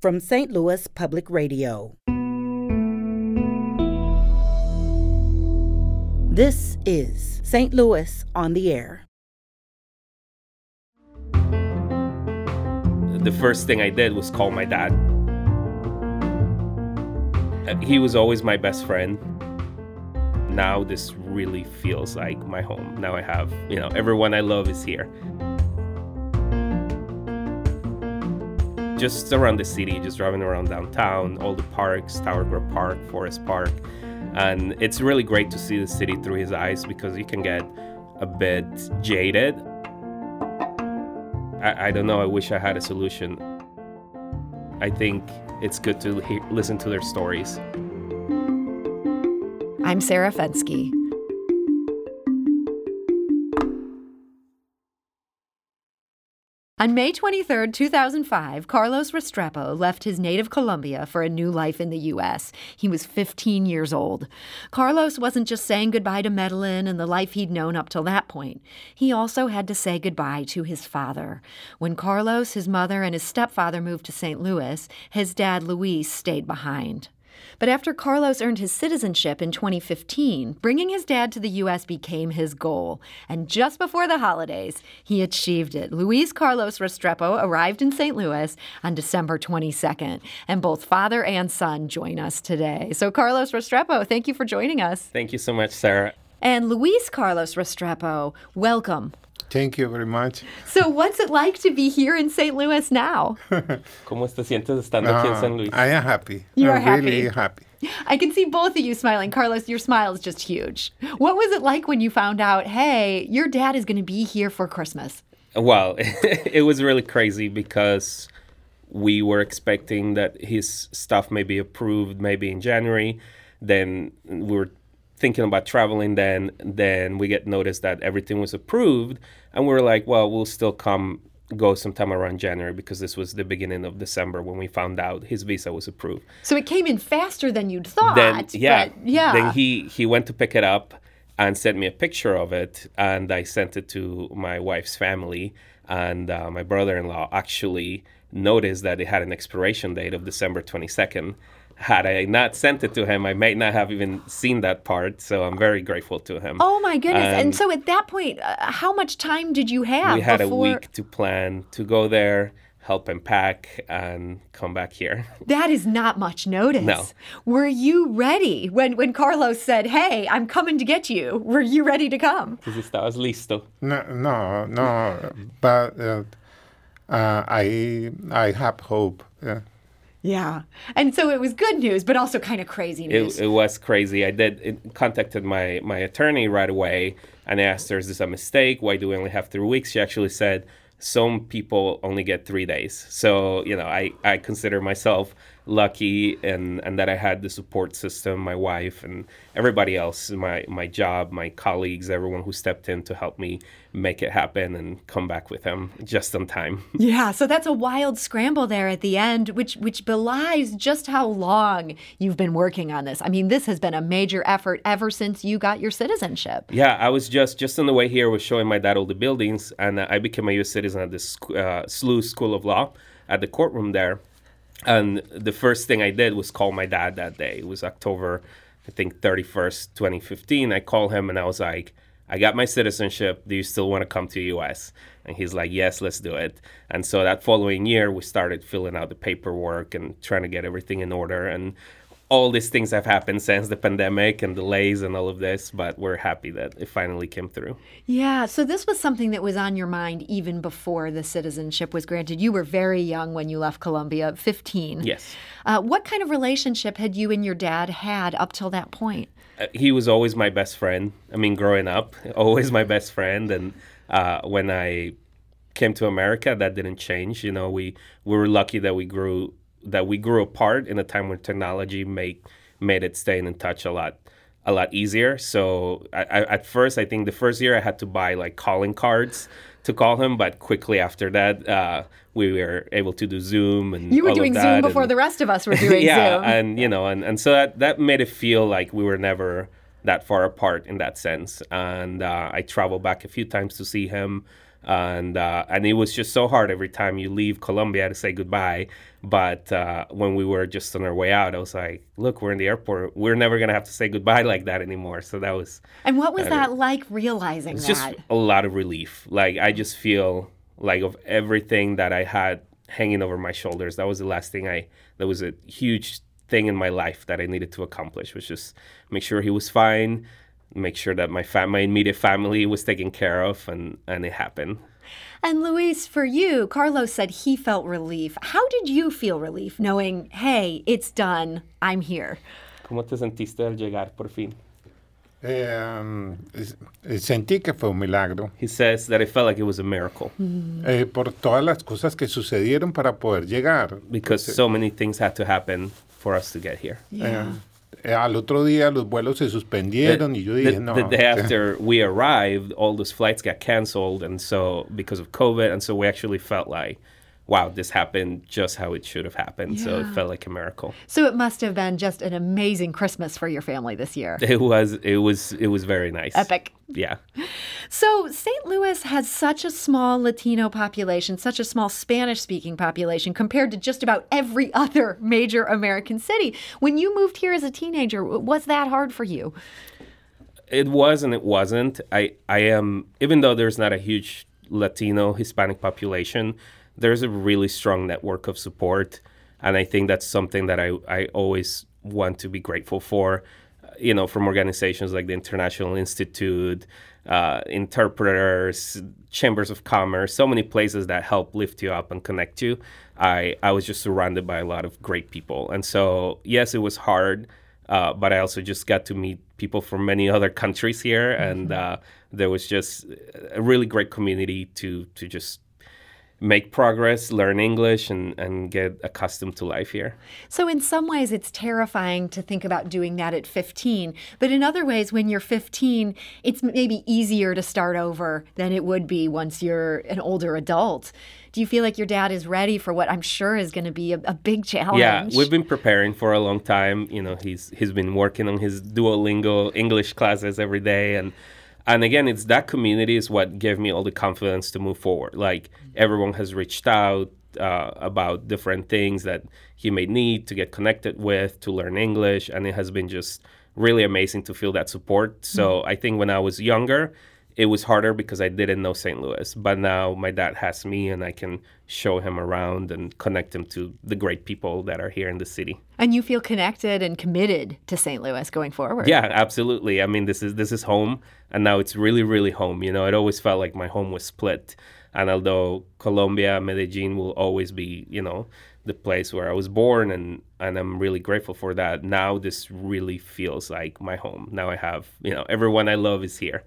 from St. Louis Public Radio. This is St. Louis on the Air. The first thing I did was call my dad. Uh, he was always my best friend. Now this really feels like my home. Now I have, you know, everyone I love is here. Just around the city, just driving around downtown, all the parks, Tower Grove Park, Forest Park. And it's really great to see the city through his eyes because you can get a bit jaded. I, I don't know, I wish I had a solution. I think it's good to he- listen to their stories. I'm Sarah Fenske. On May 23, 2005, Carlos Restrepo left his native Colombia for a new life in the U.S. He was 15 years old. Carlos wasn't just saying goodbye to Medellin and the life he'd known up till that point. He also had to say goodbye to his father. When Carlos, his mother, and his stepfather moved to St. Louis, his dad, Luis, stayed behind. But after Carlos earned his citizenship in 2015, bringing his dad to the U.S. became his goal. And just before the holidays, he achieved it. Luis Carlos Restrepo arrived in St. Louis on December 22nd, and both father and son join us today. So, Carlos Restrepo, thank you for joining us. Thank you so much, Sarah. And Luis Carlos Restrepo, welcome. Thank you very much. So, what's it like to be here in St. Louis now? ¿Cómo te sientes estando aquí en Uh, San Luis? I am happy. You I'm are really happy. happy. I can see both of you smiling. Carlos, your smile is just huge. What was it like when you found out, hey, your dad is going to be here for Christmas? Well, it was really crazy because we were expecting that his stuff may be approved maybe in January. Then we were thinking about traveling then then we get notice that everything was approved and we are like, well, we'll still come go sometime around January because this was the beginning of December when we found out his visa was approved. So it came in faster than you'd thought. then yeah, yeah. Then he he went to pick it up and sent me a picture of it, and I sent it to my wife's family, and uh, my brother-in-law actually noticed that it had an expiration date of December twenty second. Had I not sent it to him, I may not have even seen that part. So I'm very grateful to him. Oh my goodness! and And- so at that point, uh, how much time did you have? we had before... a week to plan to go there, help him pack, and come back here. That is not much notice. No. Were you ready when when Carlos said, "Hey, I'm coming to get you"? Were you ready to come? Because estabas listo. No, no, no. but uh, uh, I, I have hope. Yeah. Yeah. And so it was good news, but also kind of crazy news. It, it was crazy. I did it, contacted my my attorney right away and asked her, "Is this a mistake? Why do we only have three weeks?" She actually said, "Some people only get three days." So you know, I I consider myself lucky and and that I had the support system, my wife and everybody else, my my job, my colleagues, everyone who stepped in to help me make it happen and come back with him just on time. Yeah, so that's a wild scramble there at the end, which which belies just how long you've been working on this. I mean, this has been a major effort ever since you got your citizenship. Yeah, I was just just on the way here was showing my dad all the buildings, and I became a U.S. citizen at the uh, SLU School of Law at the courtroom there. And the first thing I did was call my dad that day. It was October, I think, 31st, 2015. I called him and I was like, I got my citizenship. Do you still want to come to US? And he's like, Yes, let's do it. And so that following year, we started filling out the paperwork and trying to get everything in order. And all these things have happened since the pandemic and delays and all of this, but we're happy that it finally came through. Yeah, so this was something that was on your mind even before the citizenship was granted. You were very young when you left Colombia, 15. Yes. Uh, what kind of relationship had you and your dad had up till that point? Uh, he was always my best friend. I mean, growing up, always my best friend. And uh, when I came to America, that didn't change. You know, we we were lucky that we grew that we grew apart in a time when technology made made it staying in touch a lot a lot easier. So I, I, at first, I think the first year I had to buy like calling cards to call him, but quickly after that, uh, we were able to do Zoom and You were doing Zoom before and- the rest of us were doing Zoom. yeah, Zoom. and you know, and, and so that, that made it feel like we were never that far apart in that sense. And uh, I traveled back a few times to see him. And uh, and it was just so hard every time you leave Colombia to say goodbye. But uh, when we were just on our way out, I was like, "Look, we're in the airport. We're never gonna have to say goodbye like that anymore." So that was And what was Uh, that like realizing it's that? just a lot of relief. Like I just feel like of everything that I had hanging over my shoulders, that was the last thing I. That was a huge thing in my life that I needed to accomplish was just make sure he was fine, make sure that my fam- my immediate family was taken care of, and and it happened. And Luis, for you, Carlos said he felt relief. How did you feel relief knowing, hey, it's done, I'm here? ¿Cómo te sentiste al llegar por fin? Eh, um, es- sentí que fue un milagro He says that it felt like it was a miracle eh, por todas las cosas que sucedieron para poder llegar. because so many things had to happen for us to get here. Eh, eh, al otro día los vuelos se suspendieron y yo the, dije, no. the day after we arrived, all those flights got canceled, and so because of COVID, and so we actually felt like, wow, this happened just how it should have happened. So it felt like a miracle. So it must have been just an amazing Christmas for your family this year. It was, it was, it was very nice. Epic. Yeah. So, St. Louis has such a small Latino population, such a small Spanish speaking population compared to just about every other major American city. When you moved here as a teenager, was that hard for you? It was and it wasn't. I, I am, even though there's not a huge Latino Hispanic population, there's a really strong network of support. And I think that's something that I, I always want to be grateful for, uh, you know, from organizations like the International Institute, uh, interpreters, chambers of commerce, so many places that help lift you up and connect you. I, I was just surrounded by a lot of great people. And so, yes, it was hard, uh, but I also just got to meet people from many other countries here. And uh, there was just a really great community to, to just make progress, learn English, and, and get accustomed to life here. So, in some ways, it's terrifying to think about doing that at 15. But in other ways, when you're 15, it's maybe easier to start over than it would be once you're an older adult. Do you feel like your dad is ready for what I'm sure is going to be a, a big challenge? Yeah, we've been preparing for a long time. You know, he's he's been working on his Duolingo English classes every day, and and again, it's that community is what gave me all the confidence to move forward. Like everyone has reached out uh, about different things that he may need to get connected with to learn English, and it has been just really amazing to feel that support. So I think when I was younger, it was harder because I didn't know St. Louis. But now my dad has me, and I can show him around and connect him to the great people that are here in the city. And you feel connected and committed to St. Louis going forward. Yeah, absolutely. I mean, this is this is home, and now it's really, really home. You know, it always felt like my home was split, and although Colombia, Medellin will always be, you know, the place where I was born, and and I'm really grateful for that. Now this really feels like my home. Now I have, you know, everyone I love is here.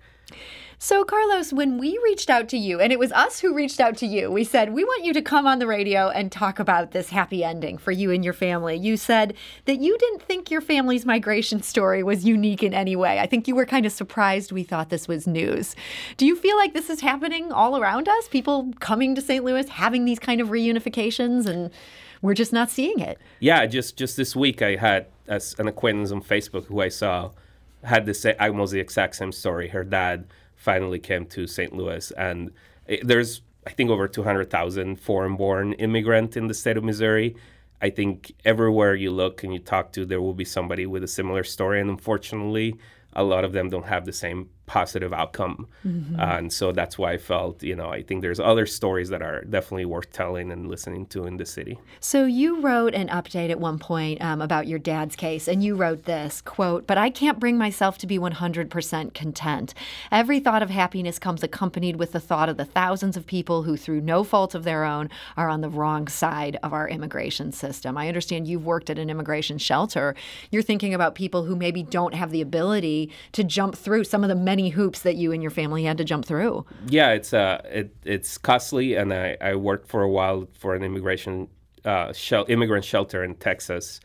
So, Carlos, when we reached out to you, and it was us who reached out to you, we said, We want you to come on the radio and talk about this happy ending for you and your family. You said that you didn't think your family's migration story was unique in any way. I think you were kind of surprised we thought this was news. Do you feel like this is happening all around us? People coming to St. Louis, having these kind of reunifications, and we're just not seeing it. Yeah, just just this week I had an acquaintance on Facebook who I saw had the same, almost the exact same story. Her dad finally came to St. Louis, and it, there's I think over 200,000 foreign-born immigrant in the state of Missouri. I think everywhere you look and you talk to, there will be somebody with a similar story, and unfortunately, a lot of them don't have the same positive outcome. and so that's why I felt, you know, I think there's other stories that are definitely worth telling and listening to in the city. So you wrote an update at one point um, about your dad's case, and you wrote this quote: "But I can't bring myself to be 100% content. Every thought of happiness comes accompanied with the thought of the thousands of people who, through no fault of their own, are on the wrong side of our immigration system. I understand you've worked at an immigration shelter. You're thinking about people who maybe don't have the ability to jump through some of the many hoops that you and your family had to jump through. Yeah, it's uh, it, it's costly, and I, I worked for a while for an immigration uh, shel- immigrant shelter in Texas,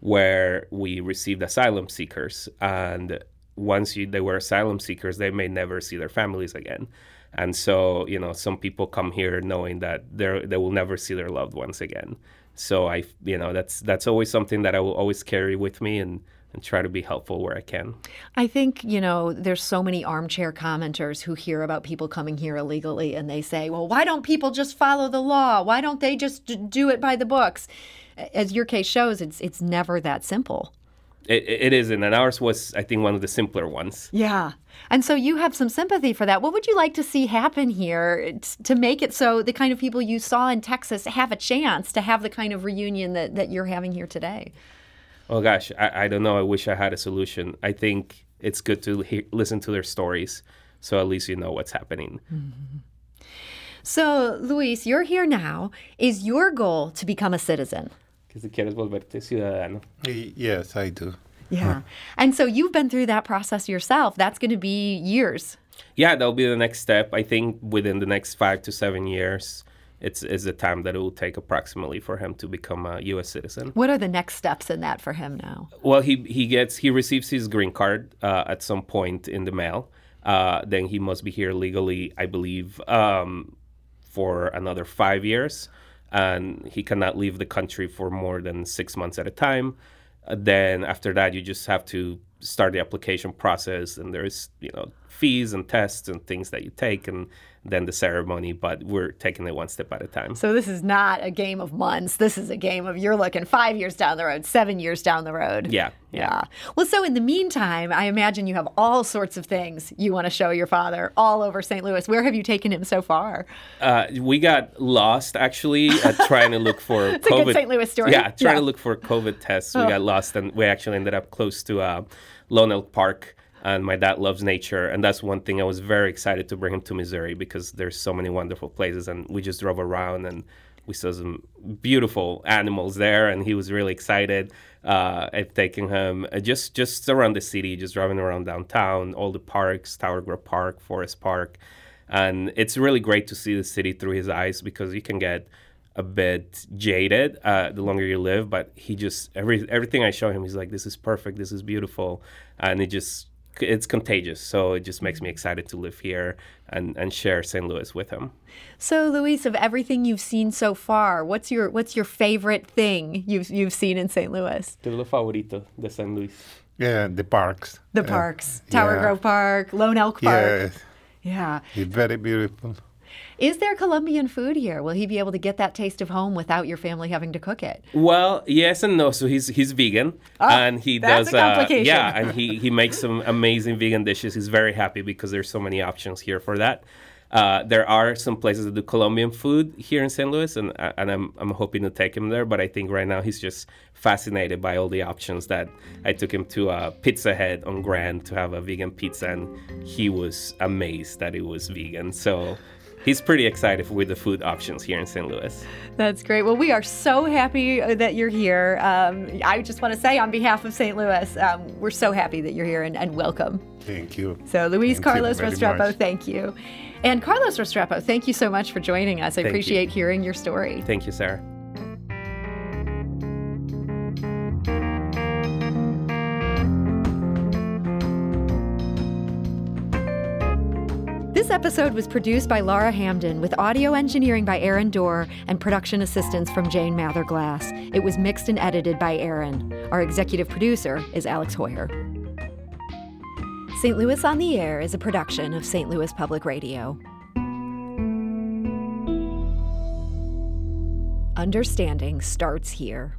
where we received asylum seekers, and once you, they were asylum seekers, they may never see their families again, and so you know some people come here knowing that they they will never see their loved ones again. So I, you know, that's that's always something that I will always carry with me, and and try to be helpful where I can. I think, you know, there's so many armchair commenters who hear about people coming here illegally and they say, well, why don't people just follow the law? Why don't they just do it by the books? As your case shows, it's it's never that simple. It, it isn't, and ours was, I think, one of the simpler ones. Yeah. And so you have some sympathy for that. What would you like to see happen here to make it so the kind of people you saw in Texas have a chance to have the kind of reunion that, that you're having here today? Oh, gosh, I, I don't know. I wish I had a solution. I think it's good to he- listen to their stories so at least you know what's happening. Mm-hmm. So, Luis, you're here now. Is your goal to become a citizen? que si quieres volverte ciudadano. Yes, I do. Yeah. And so you've been through that process yourself. That's going to be years. Yeah, that'll be the next step. I think within the next five to seven years, it's is the time that it will take approximately for him to become a U.S. citizen. What are the next steps in that for him now? Well, he he gets he receives his green card uh, at some point in the mail. Uh, then he must be here legally, I believe, um, for another five years and he cannot leave the country for more than six months at a time. Uh, then after that, you just have to start the application process, and there's you know fees and tests and things that you take, and then the ceremony, but we're taking it one step at a time. So this is not a game of months. This is a game of you're looking five years down the road, seven years down the road. Yeah. Yeah. yeah. Well, so in the meantime, I imagine you have all sorts of things you want to show your father all over St. Louis. Where have you taken him so far? Uh, we got lost actually at trying to look for it's COVID. A good St. Louis story. Yeah, trying yeah. to look for COVID tests. We oh. got lost and we actually ended up close to uh, Lone Elk Park and my dad loves nature and that's one thing i was very excited to bring him to missouri because there's so many wonderful places and we just drove around and we saw some beautiful animals there and he was really excited uh, at taking him uh, just just around the city just driving around downtown all the parks tower grove park forest park and it's really great to see the city through his eyes because you can get a bit jaded uh, the longer you live but he just every everything i show him he's like this is perfect this is beautiful and it just it's contagious. So it just makes me excited to live here and, and share St. Louis with him. So, Luis, of everything you've seen so far, what's your what's your favorite thing you've you've seen in St. Louis? ¿Qué lo favorito de St. Louis? Yeah, the parks. The parks. Tower yeah. Grove Park, Lone Elk Park. Yes. Yeah. It's very beautiful. Is there Colombian food here? Will he be able to get that taste of home without your family having to cook it? Well, yes and no. So he's he's vegan, oh, and he does. Uh, yeah, and he he makes some amazing vegan dishes. He's very happy because there's so many options here for that. Uh, there are some places that do Colombian food here in St. Louis, and and I'm I'm hoping to take him there. But I think right now he's just fascinated by all the options that I took him to uh, Pizza Head on Grand to have a vegan pizza, and he was amazed that it was vegan. So he's pretty excited with the food options here in St. Louis. That's great. Well, we are so happy uh, that you're here. Um, I just want to say, on behalf of St. Louis, um, we're so happy that you're here and, and welcome. Thank you. So, Luis thank Carlos Restrepo, thank you. And Carlos Restrepo, thank you so much for joining us. I thank appreciate you. hearing your story. Thank you, Sarah. Episode was produced by Lara Hamdan with audio engineering by Aaron Doerr and production assistance from Jane Matherglass. It was mixed and edited by Aaron. Our executive producer is Alex Heuer. St. Louis on the Air is a production of St. Louis Public Radio. Understanding starts here.